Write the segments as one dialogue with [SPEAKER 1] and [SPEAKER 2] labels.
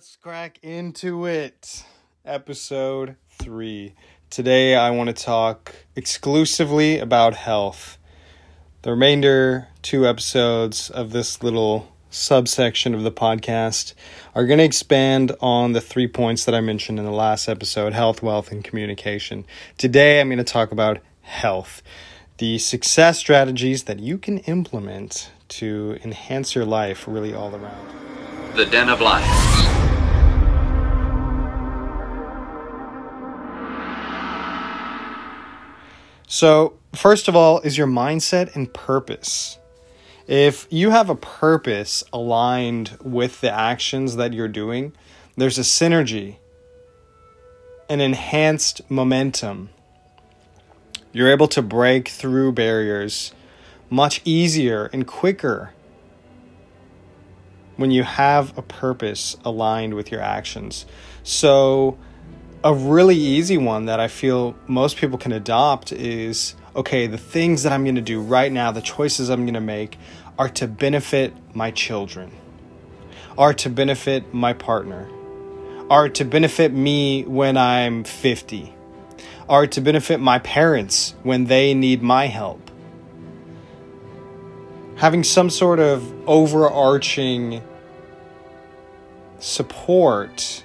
[SPEAKER 1] let's crack into it. Episode 3. Today I want to talk exclusively about health. The remainder two episodes of this little subsection of the podcast are going to expand on the three points that I mentioned in the last episode health, wealth, and communication. Today I'm going to talk about health, the success strategies that you can implement to enhance your life really all around.
[SPEAKER 2] The Den of Lions.
[SPEAKER 1] So, first of all, is your mindset and purpose. If you have a purpose aligned with the actions that you're doing, there's a synergy, an enhanced momentum. You're able to break through barriers much easier and quicker when you have a purpose aligned with your actions. So, a really easy one that I feel most people can adopt is okay, the things that I'm going to do right now, the choices I'm going to make are to benefit my children, are to benefit my partner, are to benefit me when I'm 50, are to benefit my parents when they need my help. Having some sort of overarching support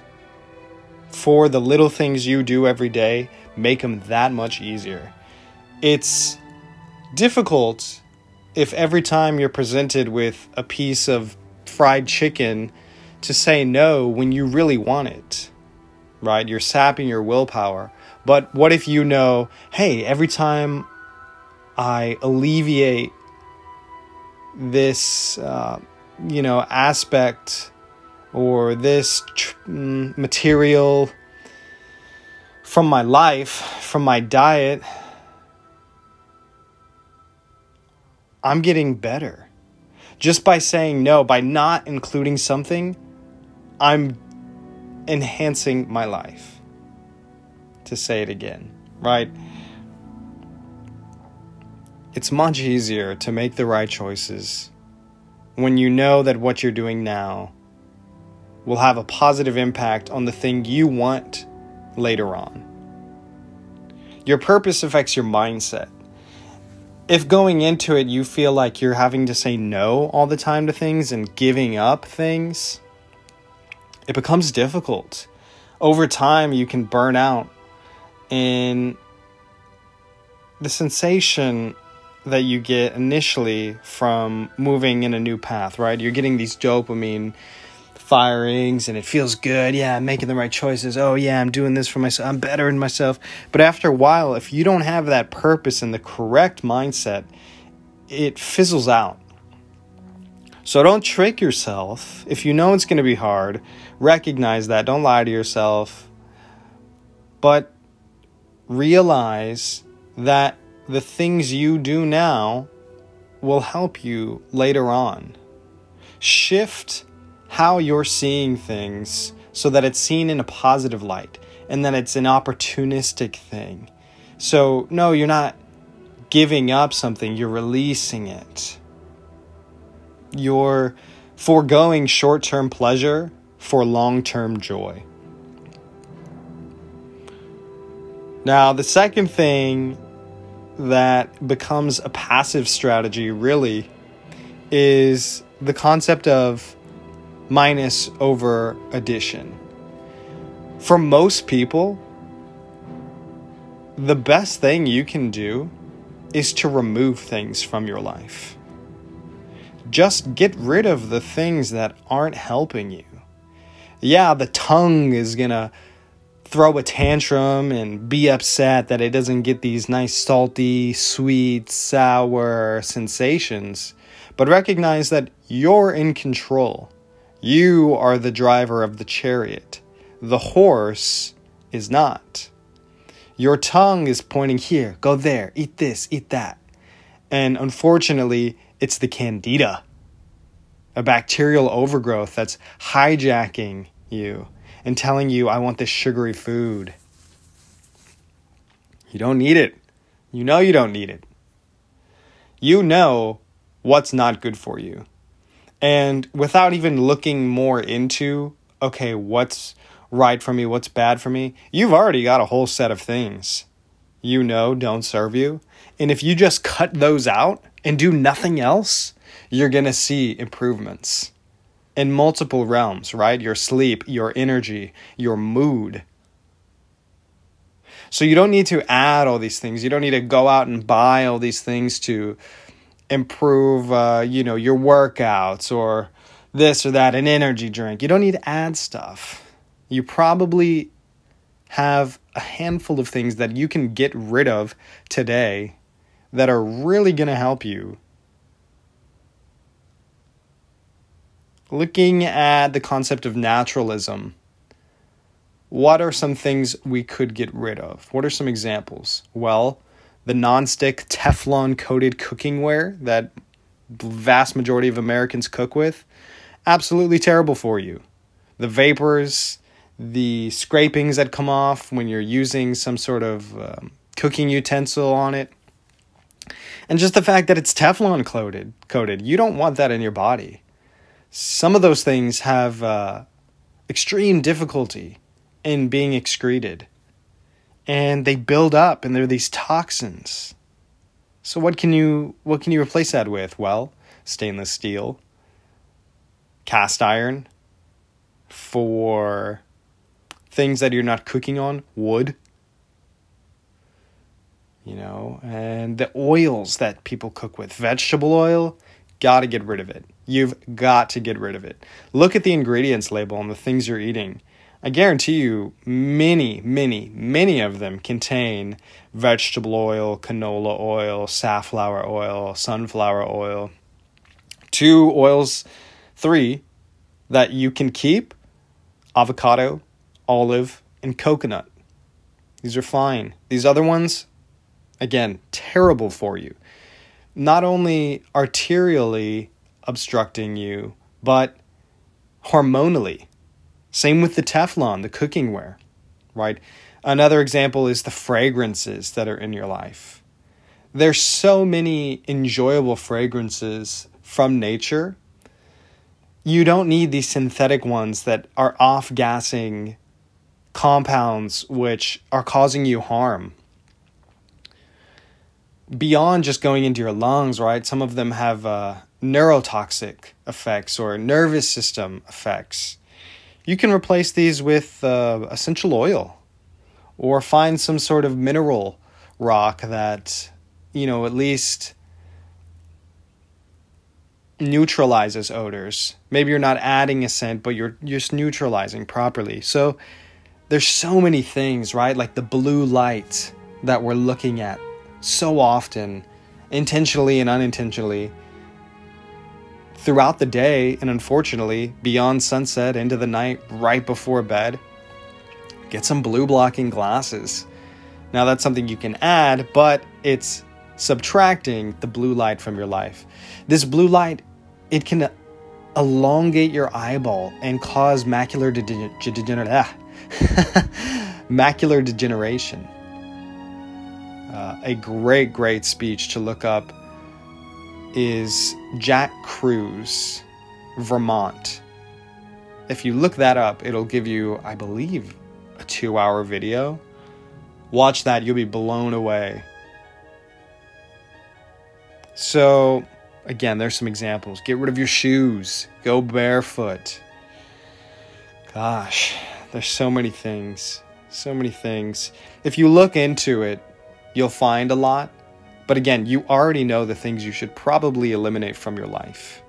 [SPEAKER 1] for the little things you do every day make them that much easier. It's difficult if every time you're presented with a piece of fried chicken to say no when you really want it, right? You're sapping your willpower. But what if you know, hey, every time I alleviate this, uh, you know, aspect or this tr- mm, material from my life, from my diet, I'm getting better. Just by saying no, by not including something, I'm enhancing my life. To say it again, right? It's much easier to make the right choices when you know that what you're doing now will have a positive impact on the thing you want later on. Your purpose affects your mindset. If going into it you feel like you're having to say no all the time to things and giving up things, it becomes difficult. Over time, you can burn out. And the sensation that you get initially from moving in a new path, right? You're getting these dopamine firings and it feels good. Yeah, I'm making the right choices. Oh, yeah, I'm doing this for myself. I'm bettering myself. But after a while, if you don't have that purpose and the correct mindset, it fizzles out. So don't trick yourself. If you know it's going to be hard, recognize that. Don't lie to yourself. But realize that the things you do now will help you later on. Shift how you're seeing things so that it's seen in a positive light and that it's an opportunistic thing. So, no, you're not giving up something, you're releasing it. You're foregoing short term pleasure for long term joy. Now, the second thing that becomes a passive strategy really is the concept of minus over addition. For most people, the best thing you can do is to remove things from your life. Just get rid of the things that aren't helping you. Yeah, the tongue is gonna throw a tantrum and be upset that it doesn't get these nice salty, sweet, sour sensations, but recognize that you're in control. You are the driver of the chariot. The horse is not. Your tongue is pointing here, go there, eat this, eat that. And unfortunately, it's the candida, a bacterial overgrowth that's hijacking you and telling you, I want this sugary food. You don't need it. You know you don't need it. You know what's not good for you. And without even looking more into okay, what's right for me, what's bad for me, you've already got a whole set of things you know don't serve you. And if you just cut those out and do nothing else, you're going to see improvements in multiple realms, right? Your sleep, your energy, your mood. So you don't need to add all these things. You don't need to go out and buy all these things to improve, uh, you know, your workouts or this or that, an energy drink. You don't need to add stuff. You probably have a handful of things that you can get rid of today that are really going to help you. Looking at the concept of naturalism, what are some things we could get rid of? What are some examples? Well, the non-stick Teflon coated cooking ware that vast majority of Americans cook with, absolutely terrible for you. The vapors, the scrapings that come off when you're using some sort of um, cooking utensil on it, and just the fact that it's Teflon coated. Coated, you don't want that in your body. Some of those things have uh, extreme difficulty in being excreted, and they build up, and they're these toxins. So what can you what can you replace that with? Well, stainless steel, cast iron, for things that you're not cooking on, wood, you know, and the oils that people cook with, vegetable oil, got to get rid of it. You've got to get rid of it. Look at the ingredients label on the things you're eating. I guarantee you, many, many, many of them contain vegetable oil, canola oil, safflower oil, sunflower oil. Two oils, three that you can keep avocado, olive, and coconut. These are fine. These other ones, again, terrible for you. Not only arterially obstructing you, but hormonally. Same with the Teflon, the cooking ware, right? Another example is the fragrances that are in your life. There's so many enjoyable fragrances from nature. You don't need these synthetic ones that are off gassing compounds which are causing you harm beyond just going into your lungs, right? Some of them have uh, neurotoxic effects or nervous system effects. You can replace these with uh, essential oil or find some sort of mineral rock that, you know, at least neutralizes odors. Maybe you're not adding a scent, but you're just neutralizing properly. So, there's so many things, right? Like the blue light that we're looking at so often, intentionally and unintentionally, throughout the day, and unfortunately, beyond sunset into the night, right before bed. Get some blue blocking glasses. Now, that's something you can add, but it's subtracting the blue light from your life. This blue light, it can elongate your eyeball and cause macular degeneration. Ah, Macular degeneration. Uh, a great, great speech to look up is Jack Kruse, Vermont. If you look that up, it'll give you, I believe, a two hour video. Watch that, you'll be blown away. So, again, there's some examples. Get rid of your shoes, go barefoot. Gosh, there's so many things. So many things. If you look into it, you'll find a lot. But again, you already know the things you should probably eliminate from your life.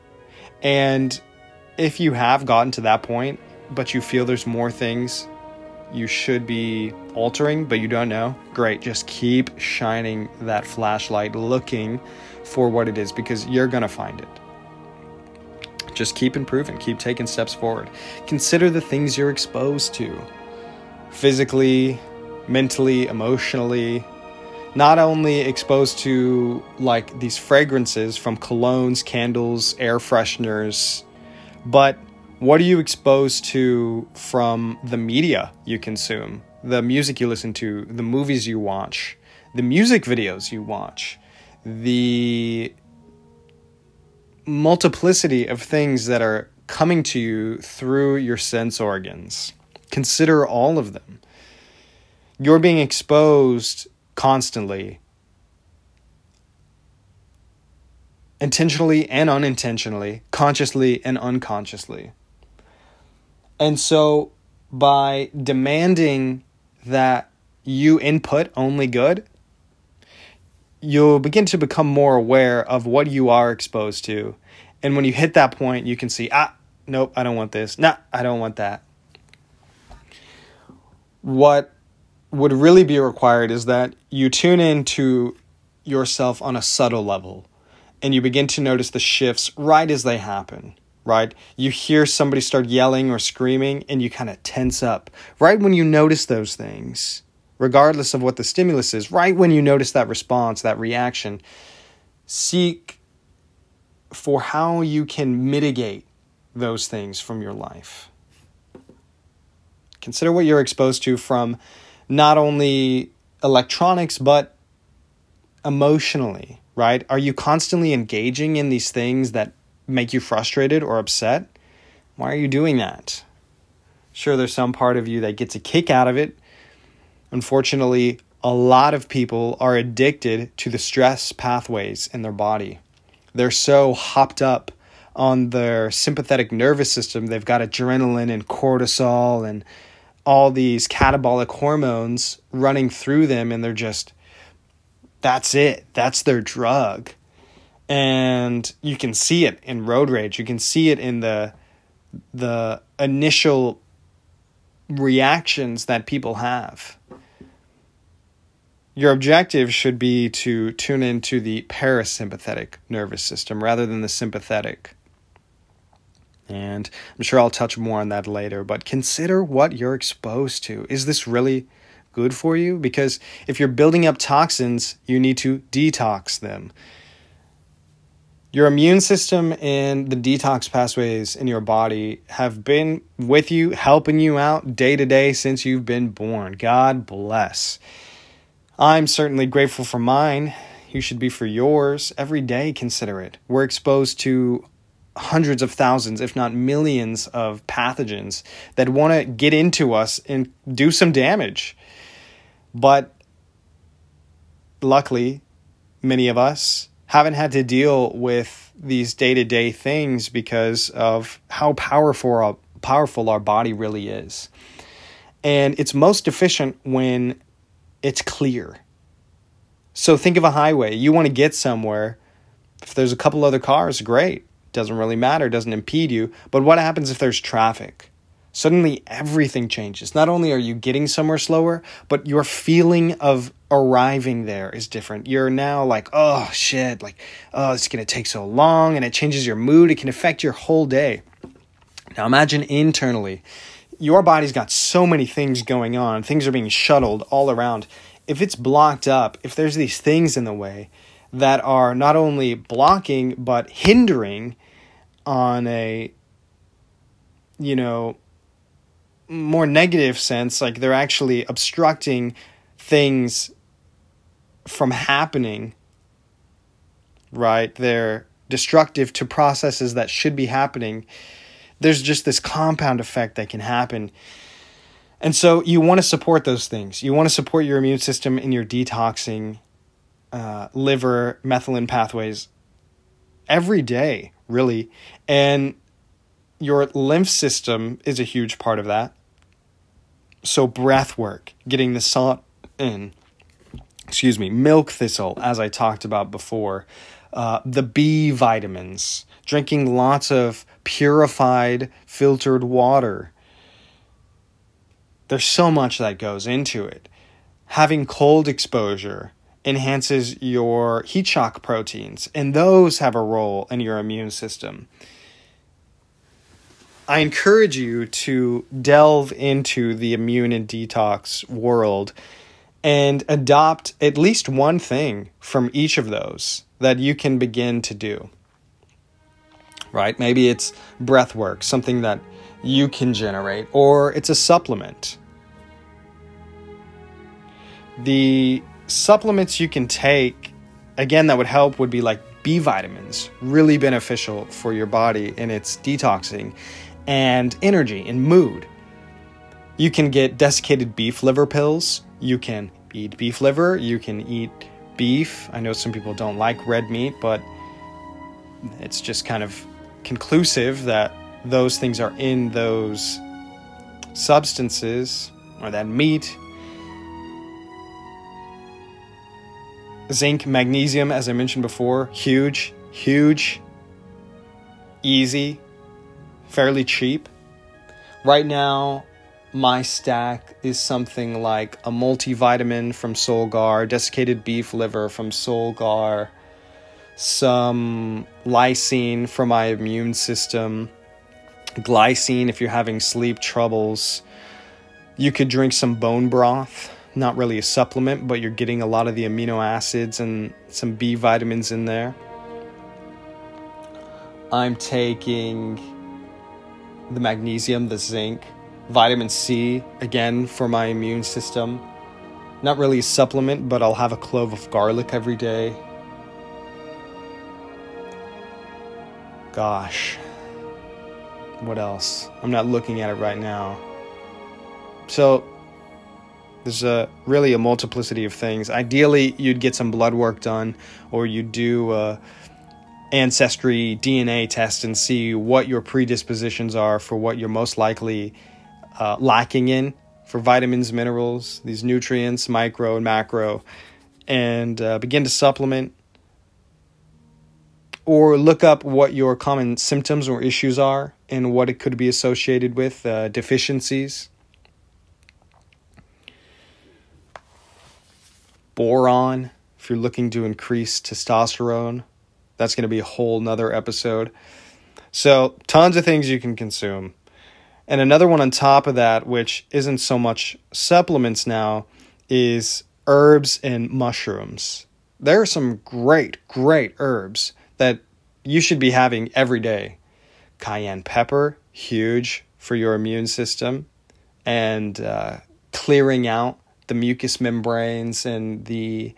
[SPEAKER 1] And if you have gotten to that point, but you feel there's more things you should be altering, but you don't know, great. Just keep shining that flashlight looking for what it is because you're going to find it. Just keep improving, keep taking steps forward. Consider the things you're exposed to physically, mentally, emotionally. Not only exposed to like these fragrances from colognes, candles, air fresheners, but what are you exposed to from the media you consume, the music you listen to, the movies you watch, the music videos you watch, the multiplicity of things that are coming to you through your sense organs. Consider all of them. You're being exposed constantly, intentionally and unintentionally, consciously and unconsciously. And so, by demanding that you input only good, you'll begin to become more aware of what you are exposed to. And when you hit that point, you can see, ah, nope, I don't want this. Nah, I don't want that. What would really be required is that you tune into yourself on a subtle level and you begin to notice the shifts right as they happen right? You hear somebody start yelling or screaming and you kind of tense up. Right when you notice those things, regardless of what the stimulus is, right when you notice that response, that reaction, seek for how you can mitigate those things from your life. Consider what you're exposed to from not only electronics, but emotionally, right? Are you constantly engaging in these things that make you frustrated or upset, why are you doing that? Sure, there's some part of you that gets a kick out of it. Unfortunately, a lot of people are addicted to the stress pathways in their body. They're so hopped up on their sympathetic nervous system, they've got adrenaline and cortisol and all these catabolic hormones running through them, and they're just, that's it. That's their drug. And you can see it in road rage. You can see it in the the initial reactions that people have. Your objective should be to tune into the parasympathetic nervous system rather than the sympathetic and i'm sure i'll touch more on that later but consider what you're exposed to is this really good for you because if you're building up toxins you need to detox them your immune system and the detox pathways in your body have been with you, helping you out day to day since you've been born. God bless. I'm certainly grateful for mine. You should be for yours. Every day, consider it. We're exposed to hundreds of thousands, if not millions, of pathogens that want to get into us and do some damage. But luckily, many of us haven't had to deal with these day to day things because of how powerful our, powerful our body really is. And it's most efficient when it's clear. So think of a highway. You want to get somewhere. If there's a couple other cars, great. Doesn't really matter, doesn't impede you. But what happens if there's traffic? Suddenly everything changes. Not only are you getting somewhere slower, but your feeling of arriving there is different. You're now like, oh shit, like, oh, it's gonna take so long, and it changes your mood. It can affect your whole day. Now imagine internally, your body's got so many things going on, things are being shuttled all around. If it's blocked up, if there's these things in the way that are not only blocking but hindering on a you know more negative sense like they're actually obstructing things from happening, right? They're destructive to processes that should be happening. There's just this compound effect that can happen. And so you want to support those things. You want to support your immune system in your detoxing uh, liver methylene pathways every day, really. And your lymph system is a huge part of that. So, breath work, getting the salt in, excuse me, milk thistle, as I talked about before, uh, the B vitamins, drinking lots of purified, filtered water. There's so much that goes into it. Having cold exposure enhances your heat shock proteins, and those have a role in your immune system. I encourage you to delve into the immune and detox world and adopt at least one thing from each of those that you can begin to do. Right? Maybe it's breath work, something that you can generate, or it's a supplement. The supplements you can take, again, that would help would be like B vitamins, really beneficial for your body in its detoxing and energy and mood. You can get desiccated beef liver pills. You can eat beef liver. You can eat beef. I know some people don't like red meat, but it's just kind of conclusive that those things are in those substances or that meat. Zinc, magnesium, as I mentioned before, huge, huge, easy, fairly cheap. Right now, my stack is something like a multivitamin from Solgar, desiccated beef liver from Solgar, some lysine for my immune system, glycine if you're having sleep troubles. You could drink some bone broth, not really a supplement, but you're getting a lot of the amino acids and some B vitamins in there. I'm taking the magnesium, the zinc, vitamin C, again for my immune system. Not really a supplement, but I'll have a clove of garlic every day. Gosh, what else? I'm not looking at it right now. So, there's a really a multiplicity of things. Ideally, you'd get some blood work done, or you do a ancestry DNA test and see what your predispositions are for what you're most likely uh, lacking in for vitamins, minerals, these nutrients, micro and macro, and uh, begin to supplement or look up what your common symptoms or issues are and what it could be associated with uh, deficiencies. Boron, if you're looking to increase testosterone, that's going to be a whole nother episode. So, tons of things you can consume. And another one on top of that, which isn't so much supplements now, is herbs and mushrooms. There are some great, great herbs that you should be having every day. Cayenne pepper, huge for your immune system, and uh, clearing out the mucous membranes and the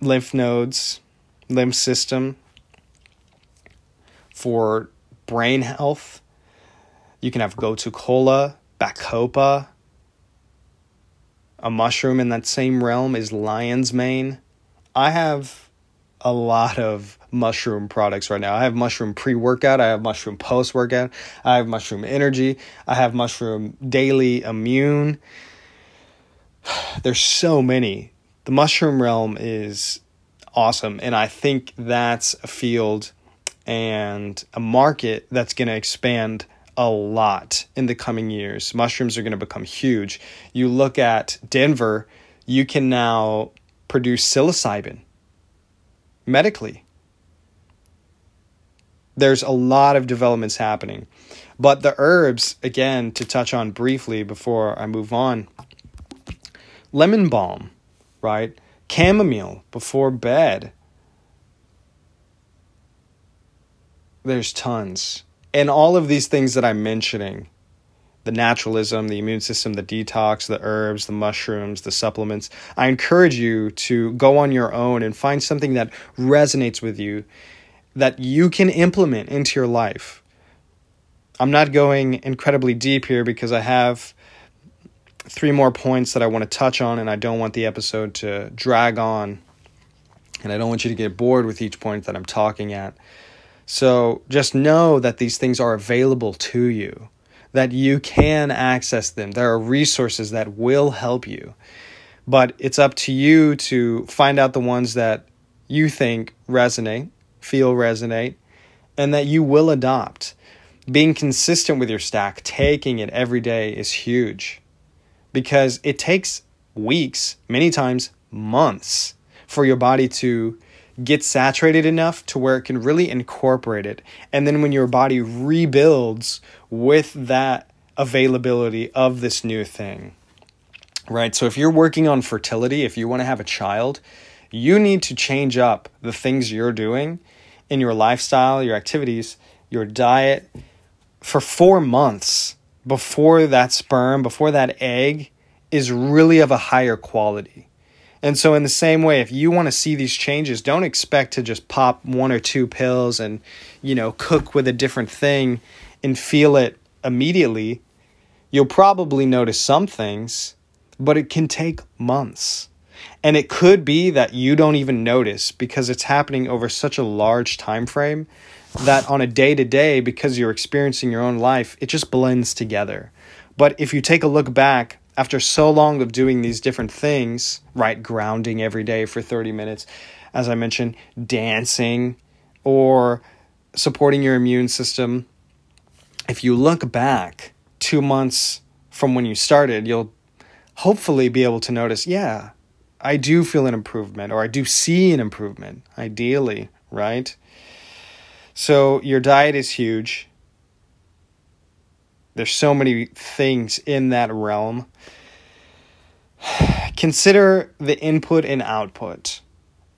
[SPEAKER 1] lymph nodes, lymph system for brain health. You can have gotu kola, bacopa. A mushroom in that same realm is lion's mane. I have a lot of mushroom products right now. I have mushroom pre workout, I have mushroom post workout, I have mushroom energy, I have mushroom daily immune. There's so many. The mushroom realm is awesome, and I think that's a field and a market that's going to expand a lot in the coming years. Mushrooms are going to become huge. You look at Denver, you can now produce psilocybin medically. There's a lot of developments happening. But the herbs, again, to touch on briefly before I move on lemon balm, right? Chamomile before bed. There's tons. And all of these things that I'm mentioning the naturalism, the immune system, the detox, the herbs, the mushrooms, the supplements. I encourage you to go on your own and find something that resonates with you that you can implement into your life. I'm not going incredibly deep here because I have three more points that I want to touch on and I don't want the episode to drag on and I don't want you to get bored with each point that I'm talking at. So just know that these things are available to you that you can access them. There are resources that will help you. But it's up to you to find out the ones that you think resonate, feel resonate, and that you will adopt. Being consistent with your stack, taking it every day is huge because it takes weeks, many times months, for your body to get saturated enough to where it can really incorporate it. And then when your body rebuilds with that availability of this new thing, right? So if you're working on fertility, if you want to have a child, you need to change up the things you're doing in your lifestyle, your activities, your diet for four months before that sperm, before that egg is really of a higher quality. And so, in the same way, if you want to see these changes, don't expect to just pop one or two pills and, you know, cook with a different thing and feel it immediately. You'll probably notice some things, but it can take months. And it could be that you don't even notice because it's happening over such a large time frame that on a day to day, because you're experiencing your own life, it just blends together. But if you take a look back after so long of doing these different things, right, grounding every day for 30 minutes, as I mentioned, dancing or supporting your immune system, if you look back two months from when you started, you'll hopefully be able to notice, yeah, I do feel an improvement or I do see an improvement, ideally, right? So your diet is huge. There's so many things in that realm. Consider the input and output.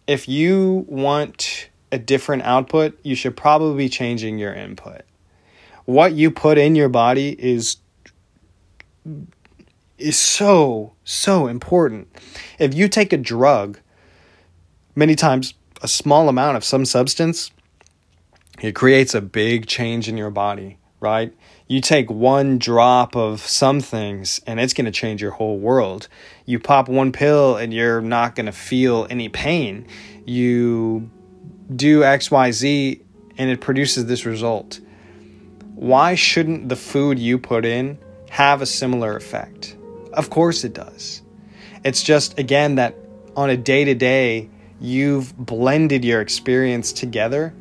[SPEAKER 1] If you want a different output, you should probably be changing your input. What you put in your body is is so so important. If you take a drug, many times a small amount of some substance, it creates a big change in your body, right? You take one drop of some things and it's going to change your whole world. You pop one pill and you're not going to feel any pain. You do XYZ and it produces this result. Why shouldn't the food you put in have a similar effect? Of course it does. It's just, again, that on a day to day, you've blended your experience together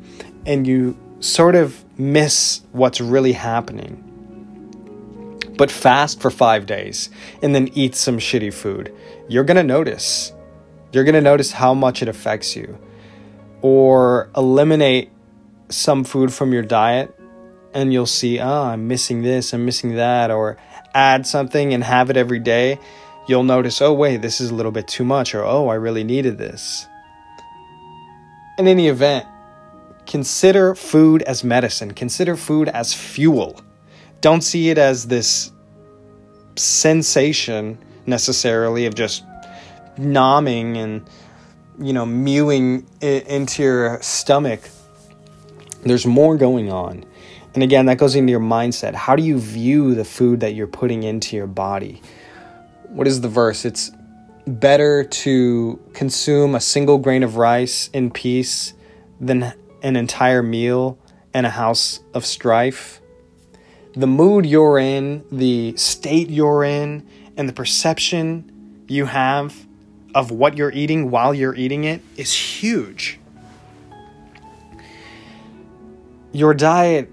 [SPEAKER 1] and you sort of miss what's really happening. But fast for five days and then eat some shitty food. You're gonna notice. You're gonna notice how much it affects you. Or eliminate some food from your diet and you'll see, oh, I'm missing this, I'm missing that. Or add something and have it every day. You'll notice, oh, wait, this is a little bit too much. Or, oh, I really needed this. In any event, consider food as medicine, consider food as fuel. Don't see it as this sensation necessarily of just nomming and you know mewing into your stomach. There's more going on. And again that goes into your mindset. How do you view the food that you're putting into your body? What is the verse? It's better to consume a single grain of rice in peace than an entire meal and a house of strife. The mood you're in, the state you're in, and the perception you have of what you're eating while you're eating it is huge. Your diet,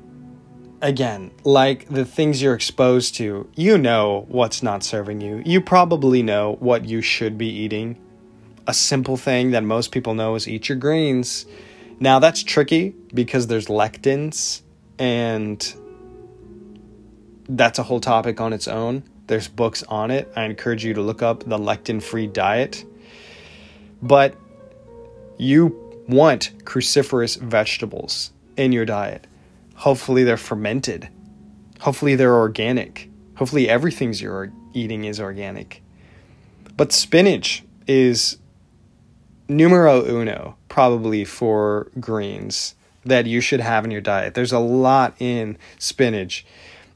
[SPEAKER 1] again, like the things you're exposed to, you know what's not serving you. You probably know what you should be eating. A simple thing that most people know is eat your greens now that's tricky because there's lectins and that's a whole topic on its own. There's books on it. I encourage you to look up the lectin free diet. But you want cruciferous vegetables in your diet. Hopefully, they're fermented. Hopefully, they're organic. Hopefully, everything's you're eating is organic. But spinach is numero uno probably for greens that you should have in your diet. There's a lot in spinach.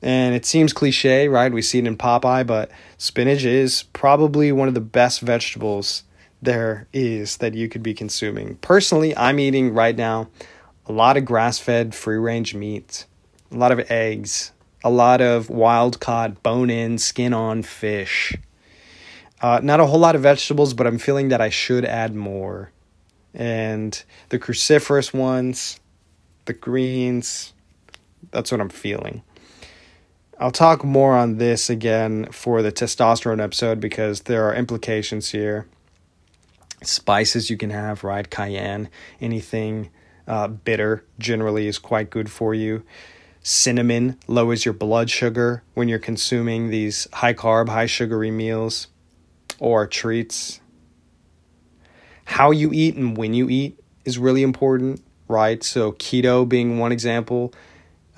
[SPEAKER 1] And it seems cliche, right? We see it in Popeye, but spinach is probably one of the best vegetables there is that you could be consuming. Personally, I'm eating right now a lot of grass fed free range meat, a lot of eggs, a lot of wild caught bone in, skin on fish. Uh, not a whole lot of vegetables, but I'm feeling that I should add more. And the cruciferous ones, the greens, that's what I'm feeling. I'll talk more on this again for the testosterone episode because there are implications here. Spices you can have, right? Cayenne, anything uh, bitter generally is quite good for you. Cinnamon lowers your blood sugar when you're consuming these high carb, high sugary meals or treats. How you eat and when you eat is really important, right? So, keto being one example,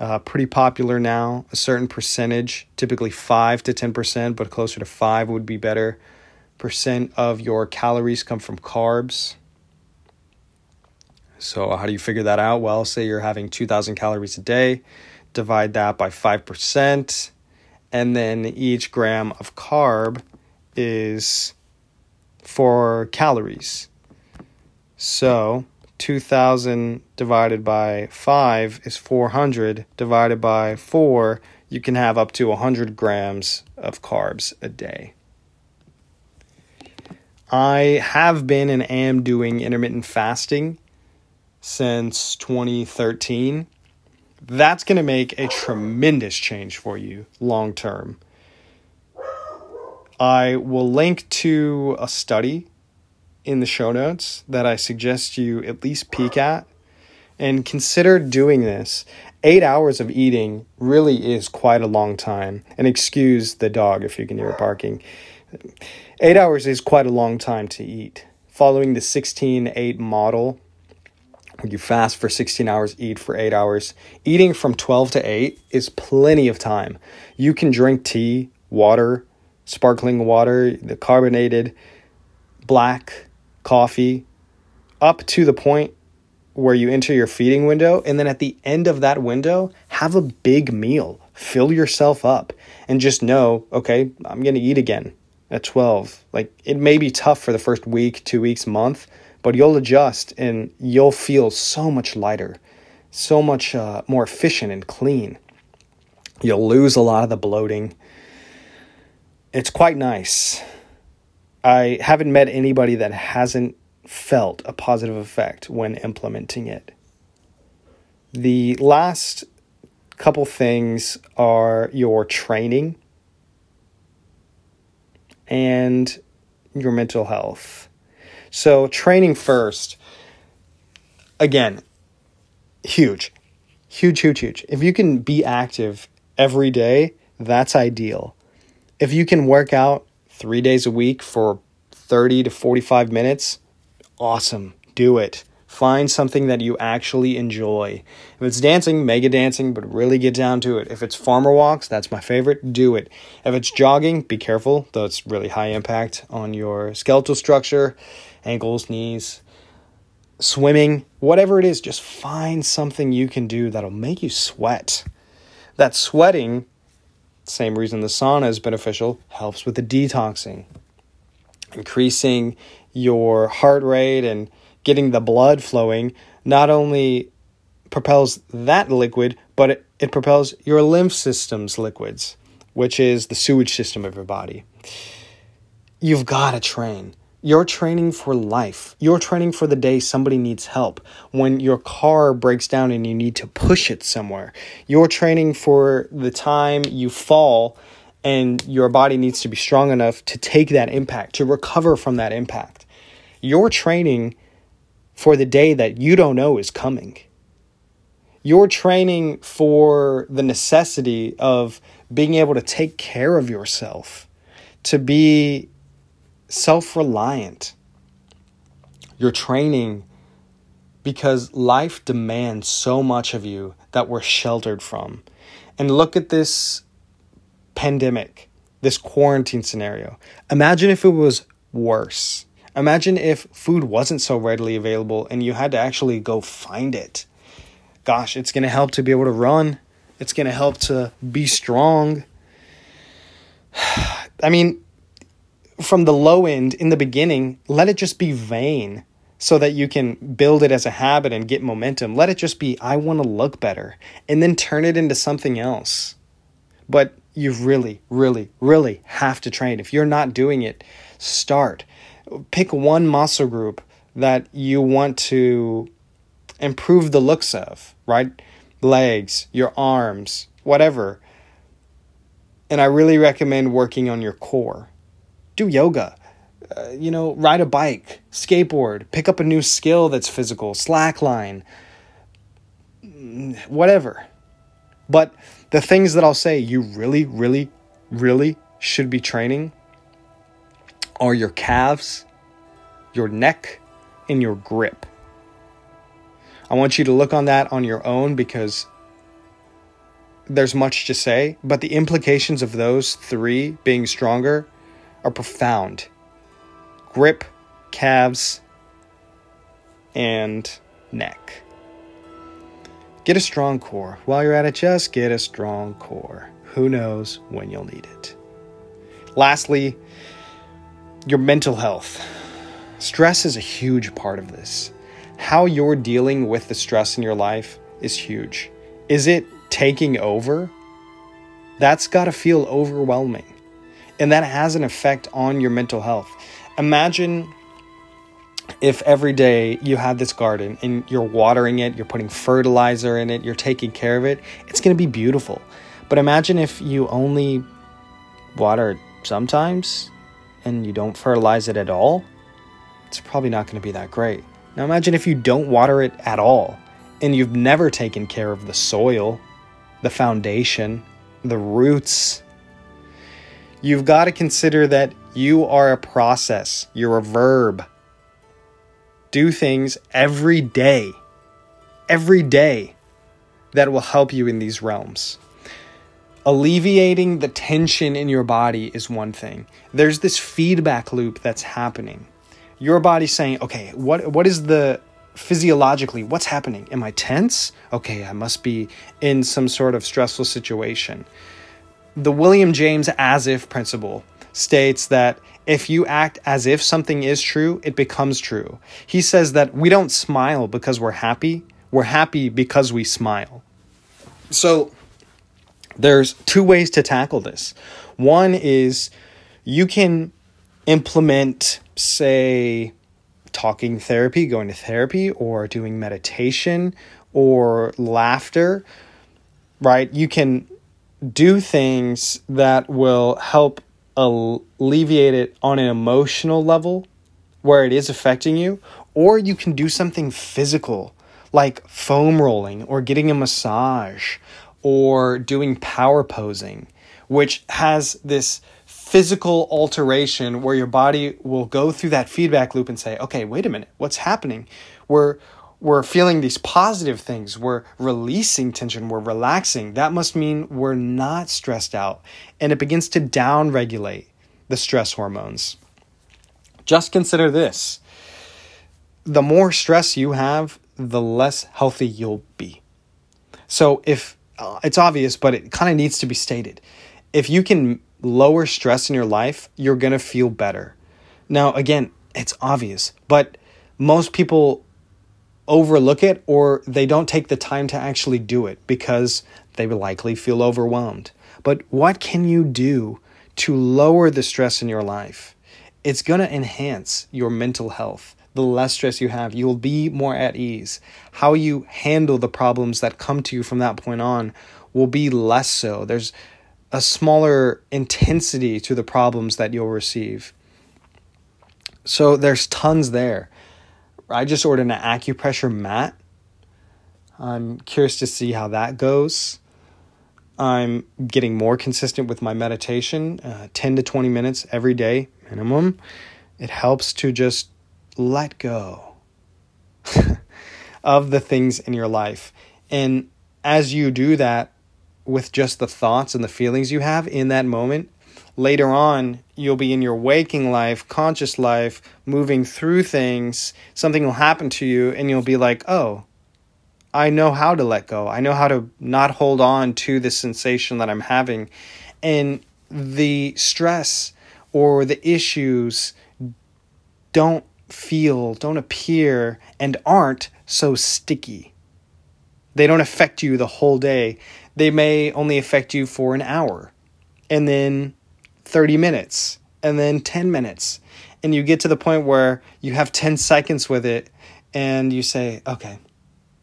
[SPEAKER 1] uh, pretty popular now. A certain percentage, typically 5 to 10%, but closer to 5 would be better. Percent of your calories come from carbs. So, how do you figure that out? Well, say you're having 2,000 calories a day, divide that by 5%, and then each gram of carb is four calories. So, 2000 divided by 5 is 400 divided by 4 you can have up to 100 grams of carbs a day. I have been and am doing intermittent fasting since 2013 that's going to make a tremendous change for you long term. I will link to a study in the show notes that I suggest you at least peek at and consider doing this. Eight hours of eating really is quite a long time. And excuse the dog if you can hear it barking. Eight hours is quite a long time to eat. Following the 16 8 model, you fast for 16 hours, eat for 8 hours. Eating from 12 to 8 is plenty of time. You can drink tea, water, sparkling water, the carbonated, black, coffee up to the point where you enter your feeding window. And then at the end of that window, have a big meal. Fill yourself up and just know, okay, I'm going to eat again at 12. Like it may be tough for the first week, two weeks, month, but you'll adjust and you'll feel so much lighter, so much uh, more efficient and clean. You'll lose a lot of the bloating. It's quite nice. I haven't met anybody that hasn't felt a positive effect when implementing it. The last couple things are your training and your mental health. So, training first, again, huge, huge, huge, huge. If you can be active every day, that's ideal. If you can work out three days a week for 30 to 45 minutes, awesome. Do it. Find something that you actually enjoy. If it's dancing, mega dancing, but really get down to it. If it's farmer walks, that's my favorite, do it. If it's jogging, be careful, though it's really high impact on your skeletal structure, ankles, knees. Swimming, whatever it is, just find something you can do that'll make you sweat. That sweating same reason the sauna is beneficial, helps with the detoxing. Increasing your heart rate and getting the blood flowing not only propels that liquid, but it, it propels your lymph system's liquids, which is the sewage system of your body. You've got to train. You're training for life. You're training for the day somebody needs help. When your car breaks down and you need to push it somewhere. You're training for the time you fall and your body needs to be strong enough to take that impact, to recover from that impact. You're training for the day that you don't know is coming. You're training for the necessity of being able to take care of yourself, to be self reliant. You're training because life demands so much of you that we're sheltered from. And look at this pandemic, this quarantine scenario. Imagine if it was worse. Imagine if food wasn't so readily available and you had to actually go find it. Gosh, it's going to help to be able to run. It's going to help to be strong. I mean, from the low end in the beginning, let it just be vain so that you can build it as a habit and get momentum. Let it just be, I want to look better, and then turn it into something else. But you really, really, really have to train. If you're not doing it, start. Pick one muscle group that you want to improve the looks of, right? Legs, your arms, whatever. And I really recommend working on your core do yoga. Uh, you know, ride a bike, skateboard, pick up a new skill that's physical, slackline, mm, whatever. But the things that I'll say you really, really, really should be training are your calves, your neck, and your grip. I want you to look on that on your own because there's much to say, but the implications of those three being stronger are profound. grip, calves, and neck. Get a strong core. While you're at it, just get a strong core. Who knows when you'll need it. Lastly, your mental health. Stress is a huge part of this. How you're dealing with the stress in your life is huge. Is it taking over? That's got to feel overwhelming. And that has an effect on your mental health. Imagine if every day you had this garden and you're watering it, you're putting fertilizer in it, you're taking care of it, it's going to be beautiful. But imagine if you only water it sometimes and you don't fertilize it at all, it's probably not going to be that great. Now imagine if you don't water it at all and you've never taken care of the soil, the foundation, the roots. You've got to consider that you are a process, you're a verb. Do things every day, every day that will help you in these realms alleviating the tension in your body is one thing. There's this feedback loop that's happening. Your body's saying, okay, what what is the physiologically what's happening? Am I tense? Okay, I must be in some sort of stressful situation. The William James as if principle states that if you act as if something is true, it becomes true. He says that we don't smile because we're happy, we're happy because we smile. So, there's two ways to tackle this. One is you can implement, say, talking therapy, going to therapy, or doing meditation or laughter, right? You can do things that will help alleviate it on an emotional level where it is affecting you, or you can do something physical like foam rolling or getting a massage or doing power posing, which has this physical alteration where your body will go through that feedback loop and say, okay, wait a minute, what's happening? We're we're feeling these positive things. We're releasing tension. We're relaxing. That must mean we're not stressed out. And it begins to down regulate the stress hormones. Just consider this the more stress you have, the less healthy you'll be. So if uh, it's obvious, but it kind of needs to be stated. If you can lower stress in your life, you're going to feel better. Now, again, it's obvious, but most people overlook it or they don't take the time to actually do it because they will likely feel overwhelmed. But what can you do to lower the stress in your life? It's going to enhance your mental health the less stress you have. You will be more at ease. How you handle the problems that come to you from that point on will be less so. There's a smaller intensity to the problems that you'll receive. So there's tons there. I just ordered an acupressure mat. I'm curious to see how that goes. I'm getting more consistent with my meditation, uh, 10 to 20 minutes every day minimum. It helps to just let go of the things in your life. And as you do that with just the thoughts and the feelings you have in that moment, later on, you'll be in your waking life, conscious life, moving through things. Something will happen to you, and you'll be like, oh, I know how to let go. I know how to not hold on to the sensation that I'm having. And the stress or the issues don't feel, don't appear, and aren't so sticky. They don't affect you the whole day. They may only affect you for an hour, and then 30 minutes, and then 10 minutes. And you get to the point where you have 10 seconds with it, and you say, okay,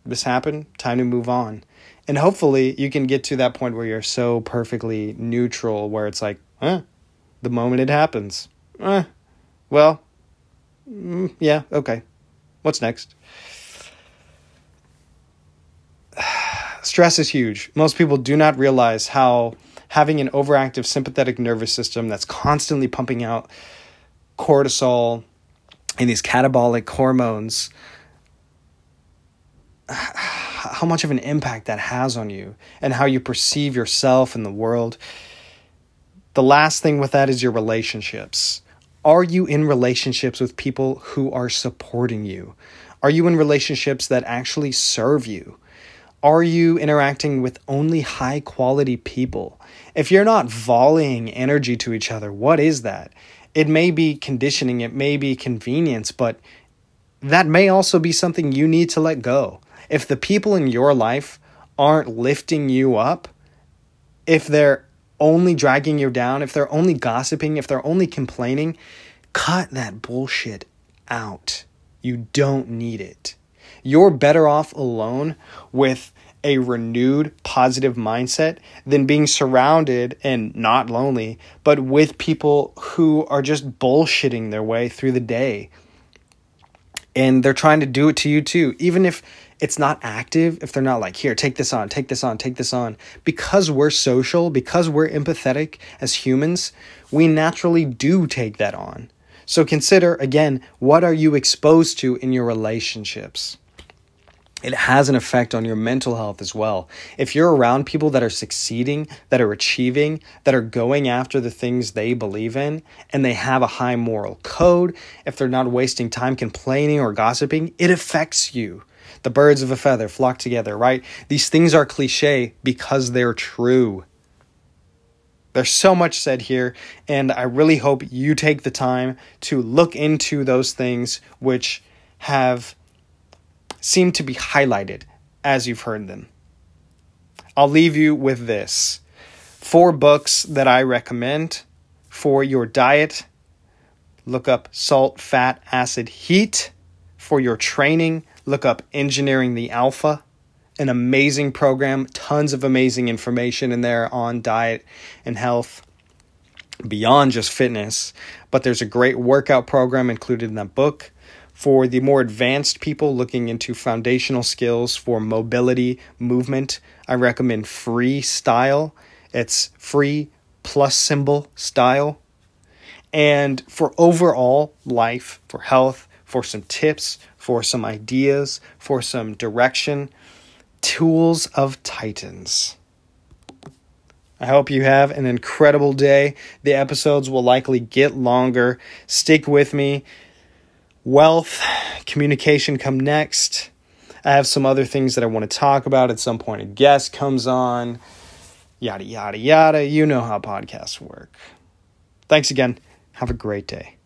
[SPEAKER 1] this happened, time to move on. And hopefully, you can get to that point where you're so perfectly neutral, where it's like, eh, the moment it happens, eh, well, Mm, yeah, okay. What's next? Stress is huge. Most people do not realize how having an overactive sympathetic nervous system that's constantly pumping out cortisol and these catabolic hormones how much of an impact that has on you and how you perceive yourself and the world. The last thing with that is your relationships Are you in relationships with people who are supporting you? Are you in relationships that actually serve you? Are you interacting with only high quality people? If you're not volleying energy to each other, what is that? It may be conditioning, it may be convenience, but that may also be something you need to let go. If the people in your life aren't lifting you up, if they're only dragging you down, if they're only gossiping, if they're only complaining, cut that bullshit out. You don't need it. You're better off alone with a renewed positive mindset than being surrounded and not lonely, but with people who are just bullshitting their way through the day. And they're trying to do it to you too, even if it's not active, if they're not like, here, take this on, take this on, take this on. Because we're social, because we're empathetic as humans, we naturally do take that on. So consider again, what are you exposed to in your relationships? It has an effect on your mental health as well. If you're around people that are succeeding, that are achieving, that are going after the things they believe in, and they have a high moral code, if they're not wasting time complaining or gossiping, it affects you. The birds of a feather flock together, right? These things are cliche because they're true. There's so much said here, and I really hope you take the time to look into those things which have seemed to be highlighted as you've heard them. I'll leave you with this four books that I recommend for your diet. Look up salt, fat, acid, heat. For your training, look up Engineering the Alpha an amazing program, tons of amazing information in there on diet and health beyond just fitness. But there's a great workout program included in that book. For the more advanced people looking into foundational skills for mobility, movement, I recommend Freestyle. It's free plus symbol style. And for overall life, for health, for some tips, for some ideas, for some direction, Tools of Titans. I hope you have an incredible day. The episodes will likely get longer. Stick with me. Wealth, communication come next. I have some other things that I want to talk about at some point. A guest comes on, yada, yada, yada. You know how podcasts work. Thanks again. Have a great day.